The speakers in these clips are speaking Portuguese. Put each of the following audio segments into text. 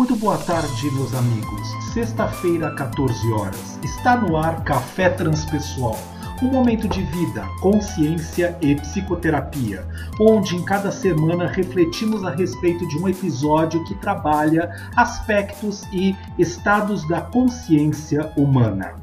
Muito boa tarde, meus amigos. Sexta-feira, 14 horas. Está no ar Café Transpessoal. Um momento de vida, consciência e psicoterapia, onde em cada semana refletimos a respeito de um episódio que trabalha aspectos e estados da consciência humana.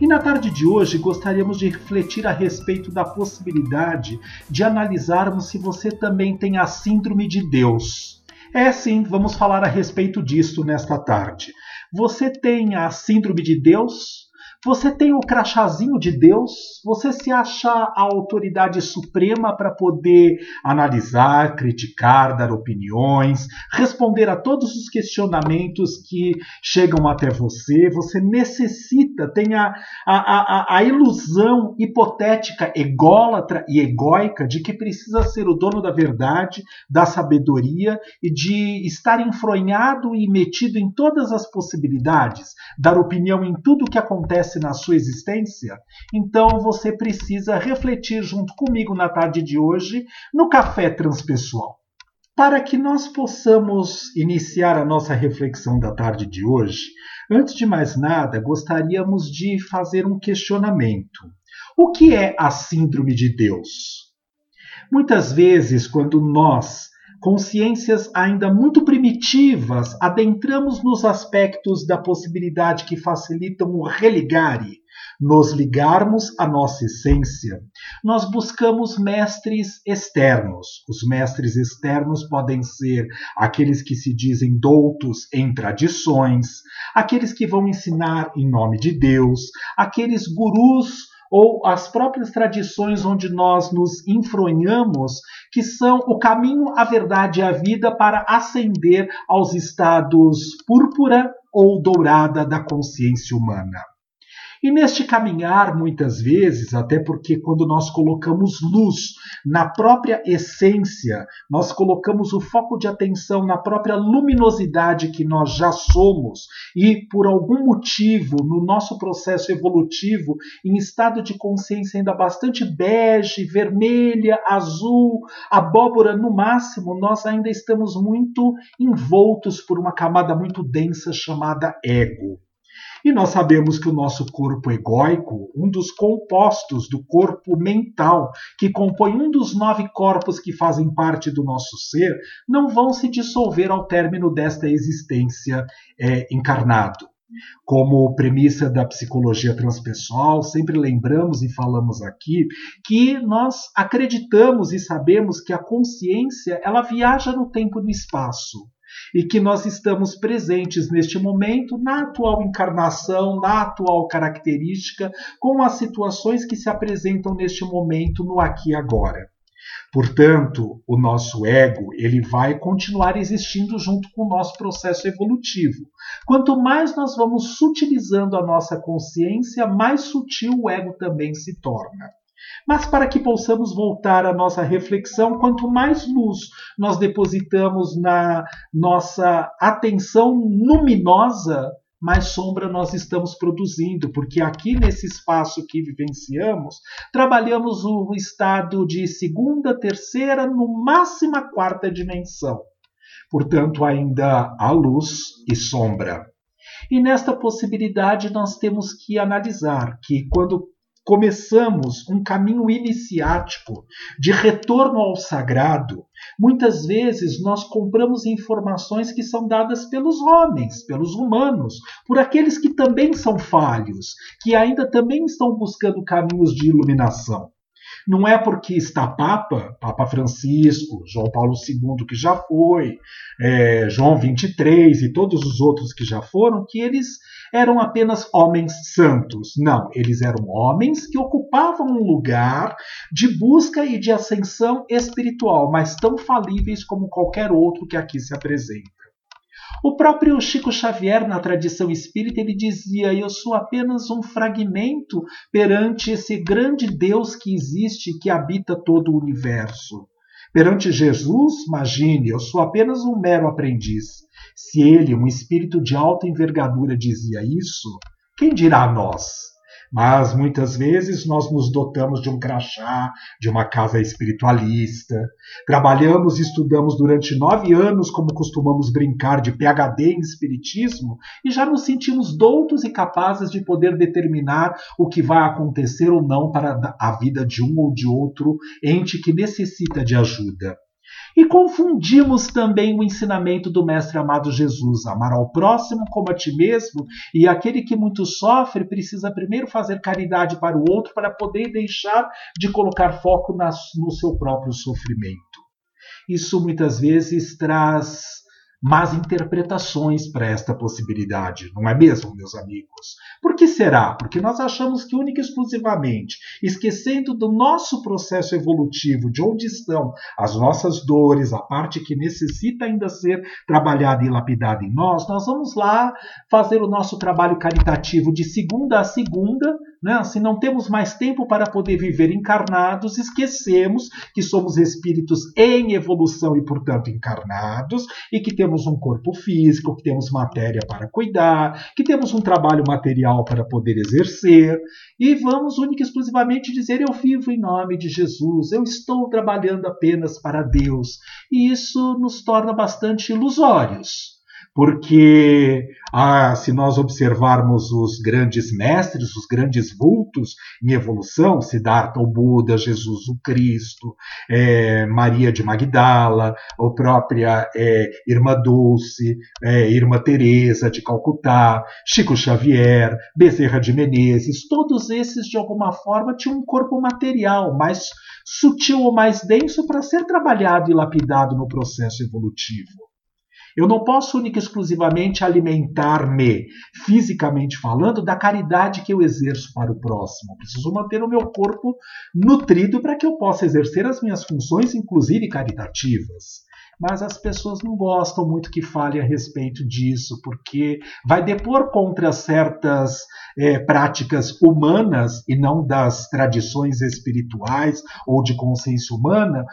E na tarde de hoje gostaríamos de refletir a respeito da possibilidade de analisarmos se você também tem a Síndrome de Deus. É sim, vamos falar a respeito disso nesta tarde. Você tem a Síndrome de Deus? Você tem o crachazinho de Deus? Você se acha a autoridade suprema para poder analisar, criticar, dar opiniões, responder a todos os questionamentos que chegam até você? Você necessita, tem a, a, a, a ilusão hipotética, ególatra e egóica de que precisa ser o dono da verdade, da sabedoria e de estar enfronhado e metido em todas as possibilidades, dar opinião em tudo o que acontece acontece na sua existência? Então você precisa refletir junto comigo na tarde de hoje no Café Transpessoal. Para que nós possamos iniciar a nossa reflexão da tarde de hoje, antes de mais nada, gostaríamos de fazer um questionamento. O que é a Síndrome de Deus? Muitas vezes, quando nós consciências ainda muito primitivas, adentramos nos aspectos da possibilidade que facilitam o religare, nos ligarmos à nossa essência, nós buscamos mestres externos. Os mestres externos podem ser aqueles que se dizem doutos em tradições, aqueles que vão ensinar em nome de Deus, aqueles gurus ou as próprias tradições onde nós nos enfronhamos, que são o caminho, a verdade e a vida para ascender aos estados púrpura ou dourada da consciência humana. E neste caminhar, muitas vezes, até porque quando nós colocamos luz na própria essência, nós colocamos o foco de atenção na própria luminosidade que nós já somos, e por algum motivo, no nosso processo evolutivo, em estado de consciência ainda bastante bege, vermelha, azul, abóbora no máximo, nós ainda estamos muito envoltos por uma camada muito densa chamada ego. E nós sabemos que o nosso corpo egóico, um dos compostos do corpo mental, que compõe um dos nove corpos que fazem parte do nosso ser, não vão se dissolver ao término desta existência é, encarnado. Como premissa da psicologia transpessoal, sempre lembramos e falamos aqui que nós acreditamos e sabemos que a consciência ela viaja no tempo e no espaço e que nós estamos presentes neste momento, na atual encarnação, na atual característica, com as situações que se apresentam neste momento, no aqui e agora. Portanto, o nosso ego ele vai continuar existindo junto com o nosso processo evolutivo. Quanto mais nós vamos sutilizando a nossa consciência, mais sutil o ego também se torna. Mas para que possamos voltar à nossa reflexão, quanto mais luz nós depositamos na nossa atenção luminosa, mais sombra nós estamos produzindo, porque aqui nesse espaço que vivenciamos, trabalhamos o estado de segunda, terceira, no máximo a quarta dimensão. Portanto, ainda há luz e sombra. E nesta possibilidade nós temos que analisar que quando começamos um caminho iniciático de retorno ao sagrado, muitas vezes nós compramos informações que são dadas pelos homens, pelos humanos, por aqueles que também são falhos, que ainda também estão buscando caminhos de iluminação. Não é porque está Papa, Papa Francisco, João Paulo II, que já foi, é, João 23 e todos os outros que já foram, que eles eram apenas homens santos. Não, eles eram homens que ocupavam um lugar de busca e de ascensão espiritual, mas tão falíveis como qualquer outro que aqui se apresenta. O próprio Chico Xavier, na tradição espírita, ele dizia: Eu sou apenas um fragmento perante esse grande Deus que existe e que habita todo o universo. Perante Jesus, imagine, eu sou apenas um mero aprendiz. Se ele, um espírito de alta envergadura, dizia isso, quem dirá nós? Mas muitas vezes nós nos dotamos de um crachá, de uma casa espiritualista, trabalhamos e estudamos durante nove anos, como costumamos brincar, de PhD em Espiritismo, e já nos sentimos doutos e capazes de poder determinar o que vai acontecer ou não para a vida de um ou de outro ente que necessita de ajuda. E confundimos também o ensinamento do Mestre amado Jesus, amar ao próximo como a ti mesmo, e aquele que muito sofre precisa primeiro fazer caridade para o outro para poder deixar de colocar foco no seu próprio sofrimento. Isso muitas vezes traz más interpretações para esta possibilidade, não é mesmo, meus amigos? Por que será? Porque nós achamos que única e exclusivamente, esquecendo do nosso processo evolutivo, de onde estão as nossas dores, a parte que necessita ainda ser trabalhada e lapidada em nós, nós vamos lá fazer o nosso trabalho caritativo de segunda a segunda, né? Se não temos mais tempo para poder viver encarnados, esquecemos que somos espíritos em evolução e, portanto, encarnados, e que temos um corpo físico, que temos matéria para cuidar, que temos um trabalho material para poder exercer, e vamos única e exclusivamente dizer: Eu vivo em nome de Jesus, eu estou trabalhando apenas para Deus. E isso nos torna bastante ilusórios porque ah, se nós observarmos os grandes mestres, os grandes vultos em evolução, Siddhartha, o Buda, Jesus o Cristo, é, Maria de Magdala, a própria é, Irmã Dulce, é, Irmã Teresa de Calcutá, Chico Xavier, Bezerra de Menezes, todos esses de alguma forma tinham um corpo material mais sutil ou mais denso para ser trabalhado e lapidado no processo evolutivo. Eu não posso única e exclusivamente alimentar-me, fisicamente falando, da caridade que eu exerço para o próximo. Eu preciso manter o meu corpo nutrido para que eu possa exercer as minhas funções, inclusive caritativas mas as pessoas não gostam muito que fale a respeito disso, porque vai depor contra certas é, práticas humanas e não das tradições espirituais ou de consciência humana,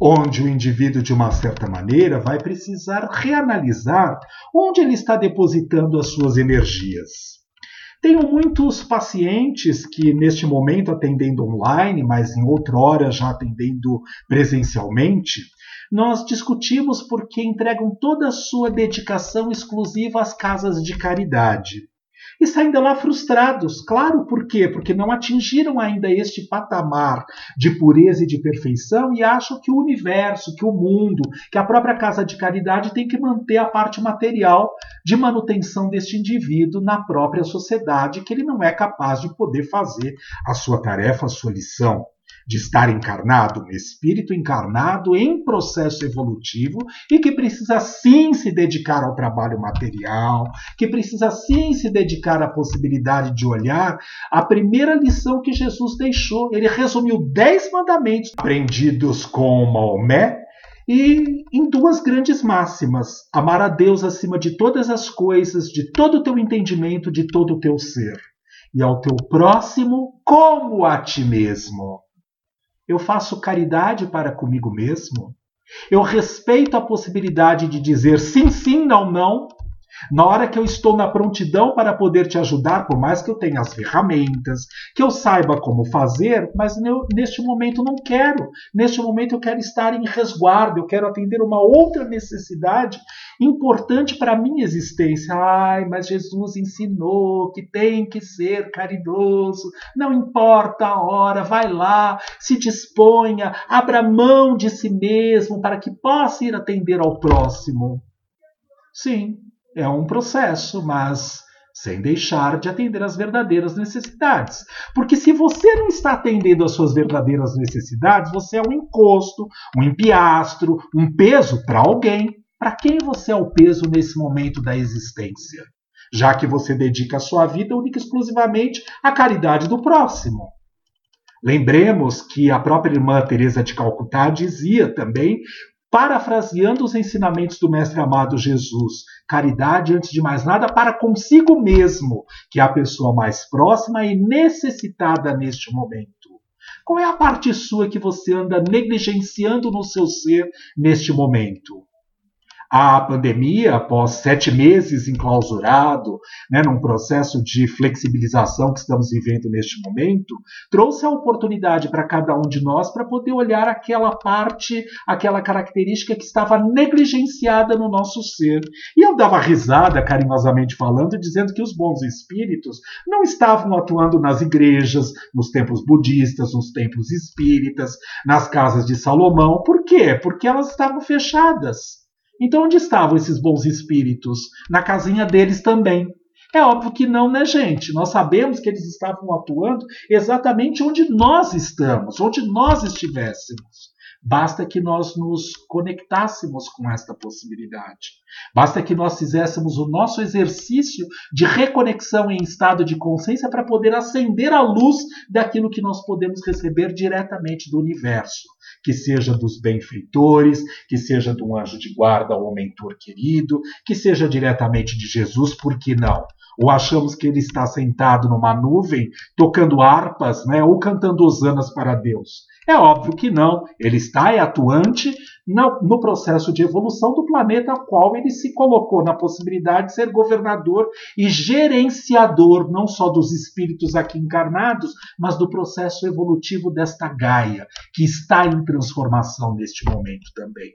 onde o indivíduo, de uma certa maneira, vai precisar reanalisar onde ele está depositando as suas energias. Tenho muitos pacientes que, neste momento, atendendo online, mas em outra hora já atendendo presencialmente, nós discutimos porque entregam toda a sua dedicação exclusiva às casas de caridade. E saem de lá frustrados. Claro, por quê? Porque não atingiram ainda este patamar de pureza e de perfeição e acham que o universo, que o mundo, que a própria casa de caridade tem que manter a parte material de manutenção deste indivíduo na própria sociedade, que ele não é capaz de poder fazer a sua tarefa, a sua lição de estar encarnado, um espírito encarnado em processo evolutivo e que precisa sim se dedicar ao trabalho material, que precisa sim se dedicar à possibilidade de olhar a primeira lição que Jesus deixou. Ele resumiu dez mandamentos aprendidos com Maomé e em duas grandes máximas: amar a Deus acima de todas as coisas, de todo o teu entendimento, de todo o teu ser, e ao teu próximo como a ti mesmo. Eu faço caridade para comigo mesmo? Eu respeito a possibilidade de dizer sim, sim, não, não, na hora que eu estou na prontidão para poder te ajudar, por mais que eu tenha as ferramentas, que eu saiba como fazer, mas eu, neste momento não quero. Neste momento eu quero estar em resguardo, eu quero atender uma outra necessidade importante para a minha existência. Ai, mas Jesus ensinou que tem que ser caridoso, não importa a hora, vai lá, se disponha, abra mão de si mesmo para que possa ir atender ao próximo. Sim, é um processo, mas sem deixar de atender às verdadeiras necessidades. Porque se você não está atendendo às suas verdadeiras necessidades, você é um encosto, um empiastro, um peso para alguém. Para quem você é o peso nesse momento da existência? Já que você dedica a sua vida única e exclusivamente à caridade do próximo. Lembremos que a própria irmã Teresa de Calcutá dizia também parafraseando os ensinamentos do Mestre amado Jesus, caridade antes de mais nada para consigo mesmo, que é a pessoa mais próxima e necessitada neste momento. Qual é a parte sua que você anda negligenciando no seu ser neste momento? A pandemia, após sete meses enclausurado, né, num processo de flexibilização que estamos vivendo neste momento, trouxe a oportunidade para cada um de nós para poder olhar aquela parte, aquela característica que estava negligenciada no nosso ser. E eu dava risada, carinhosamente falando, dizendo que os bons espíritos não estavam atuando nas igrejas, nos templos budistas, nos templos espíritas, nas casas de Salomão. Por quê? Porque elas estavam fechadas. Então, onde estavam esses bons espíritos? Na casinha deles também. É óbvio que não, né, gente? Nós sabemos que eles estavam atuando exatamente onde nós estamos, onde nós estivéssemos. Basta que nós nos conectássemos com esta possibilidade. Basta que nós fizéssemos o nosso exercício de reconexão em estado de consciência para poder acender a luz daquilo que nós podemos receber diretamente do universo que seja dos benfeitores, que seja de um anjo de guarda ou mentor querido, que seja diretamente de Jesus, por que não? Ou achamos que ele está sentado numa nuvem, tocando harpas, né, ou cantando hosanas para Deus? É óbvio que não. Ele está é atuante no, processo de evolução do planeta ao qual ele se colocou na possibilidade de ser governador e gerenciador não só dos espíritos aqui encarnados, mas do processo evolutivo desta Gaia, que está em transformação neste momento também.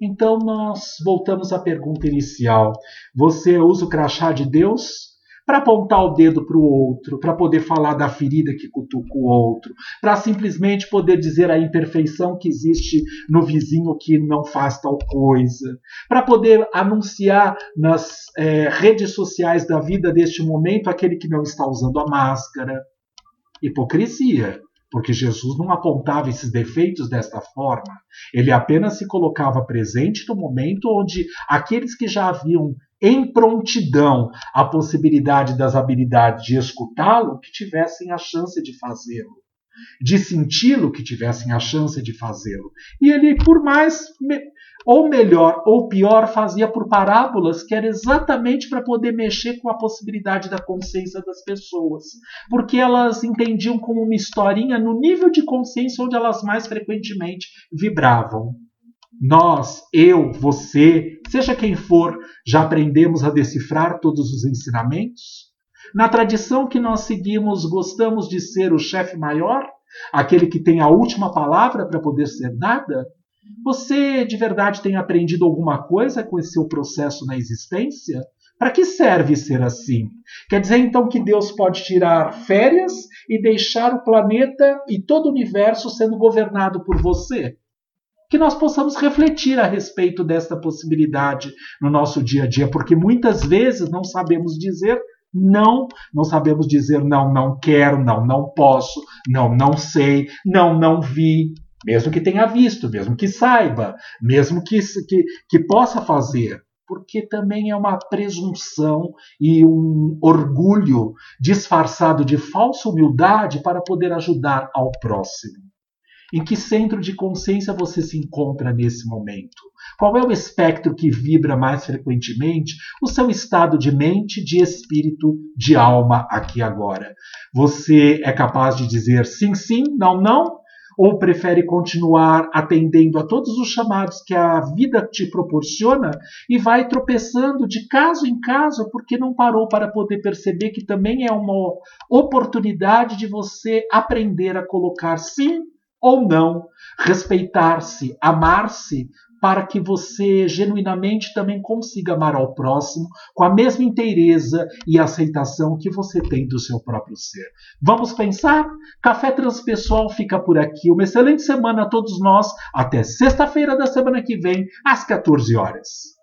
Então nós voltamos à pergunta inicial. Você usa o crachá de Deus? Para apontar o dedo para o outro, para poder falar da ferida que cutuca o outro, para simplesmente poder dizer a imperfeição que existe no vizinho que não faz tal coisa, para poder anunciar nas é, redes sociais da vida deste momento aquele que não está usando a máscara. Hipocrisia porque Jesus não apontava esses defeitos desta forma. Ele apenas se colocava presente no momento onde aqueles que já haviam em prontidão a possibilidade das habilidades de escutá-lo, que tivessem a chance de fazê-lo, de senti-lo, que tivessem a chance de fazê-lo. E ele, por mais, ou melhor, ou pior, fazia por parábolas, que era exatamente para poder mexer com a possibilidade da consciência das pessoas, porque elas entendiam como uma historinha no nível de consciência onde elas mais frequentemente vibravam. Nós, eu, você, seja quem for, já aprendemos a decifrar todos os ensinamentos? Na tradição que nós seguimos, gostamos de ser o chefe maior? Aquele que tem a última palavra para poder ser dada? Você de verdade tem aprendido alguma coisa com esse seu processo na existência? Para que serve ser assim? Quer dizer então que Deus pode tirar férias e deixar o planeta e todo o universo sendo governado por você? Que nós possamos refletir a respeito desta possibilidade no nosso dia a dia, porque muitas vezes não sabemos dizer não, não sabemos dizer não, não quero, não, não posso, não, não sei, não, não vi, mesmo que tenha visto, mesmo que saiba, mesmo que, que, que possa fazer, porque também é uma presunção e um orgulho disfarçado de falsa humildade para poder ajudar ao próximo. Em que centro de consciência você se encontra nesse momento? Qual é o espectro que vibra mais frequentemente? O seu estado de mente, de espírito, de alma aqui agora. Você é capaz de dizer sim, sim, não, não? Ou prefere continuar atendendo a todos os chamados que a vida te proporciona e vai tropeçando de caso em caso porque não parou para poder perceber que também é uma oportunidade de você aprender a colocar sim ou não, respeitar-se, amar-se, para que você genuinamente também consiga amar ao próximo com a mesma inteireza e aceitação que você tem do seu próprio ser. Vamos pensar? Café Transpessoal fica por aqui. Uma excelente semana a todos nós. Até sexta-feira da semana que vem, às 14 horas.